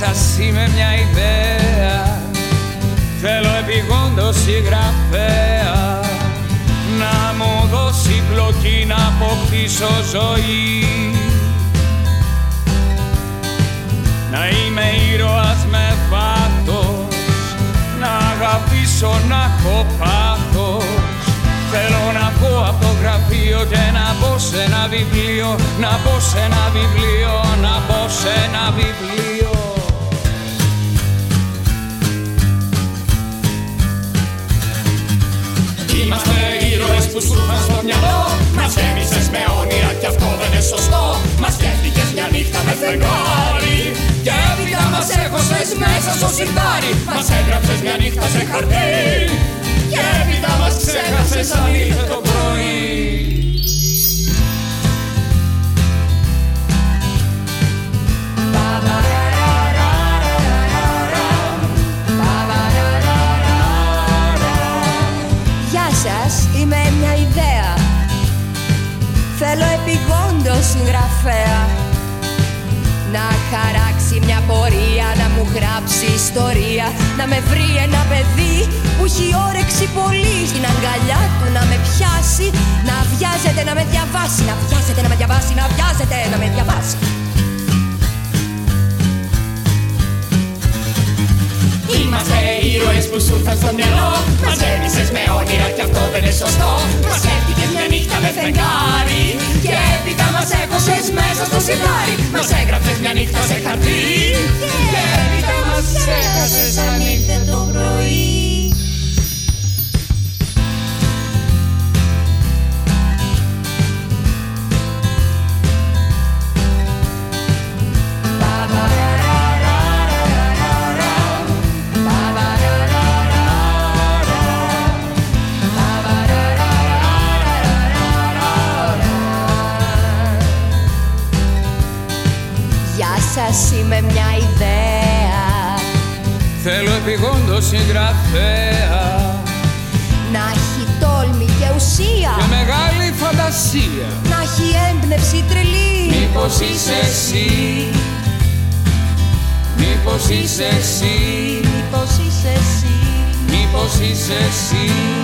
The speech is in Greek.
σας είμαι μια ιδέα. Θέλω επιγόντως η γραφέα. Να μου δώσει πλοκή να αποκτήσω ζωή. Να είμαι ήρωας με βάθος. Να αγαπήσω να έχω πάθος. Θέλω να πω από το γραφείο και να πω σε ένα βιβλίο, να πω σε ένα βιβλίο, να πω σε ένα βιβλίο. Που σου ήρθαν στο μυαλό. Μας γέμισες με όνειρα κι αυτό δεν είναι σωστό. Μας σκέφτηκες μια νύχτα με φεγγάρι. Και έπειτα μας έχωσες μέσα στο σιρτάρι. Μας έγραψες μια νύχτα σε χαρτί. Και έπειτα μας ξέχασες αν ήρθε το συγγραφέα. Να χαράξει μια πορεία, να μου γράψει ιστορία. Να με βρει ένα παιδί που έχει όρεξη πολύ. Στην αγκαλιά του να με πιάσει Να βιάζεται να με διαβάσει. Να βιάζεται να με διαβάσει, να βιάζεται να με διαβάσει. Είμαστε ήρωες που σου ήρθαν στο μυαλό. Μας γέμισες με όνειρα κι αυτό δεν είναι σωστό μέσα στο σιγάρι Μας έγραψες σας, είμαι μια ιδέα. Θέλω επιγόντως συγγραφέα. Να έχει τόλμη και ουσία. Και μεγάλη φαντασία. Να έχει έμπνευση τρελή. Μήπως είσαι εσύ. Μήπως είσαι εσύ. Μήπως είσαι εσύ. Μήπως είσαι εσύ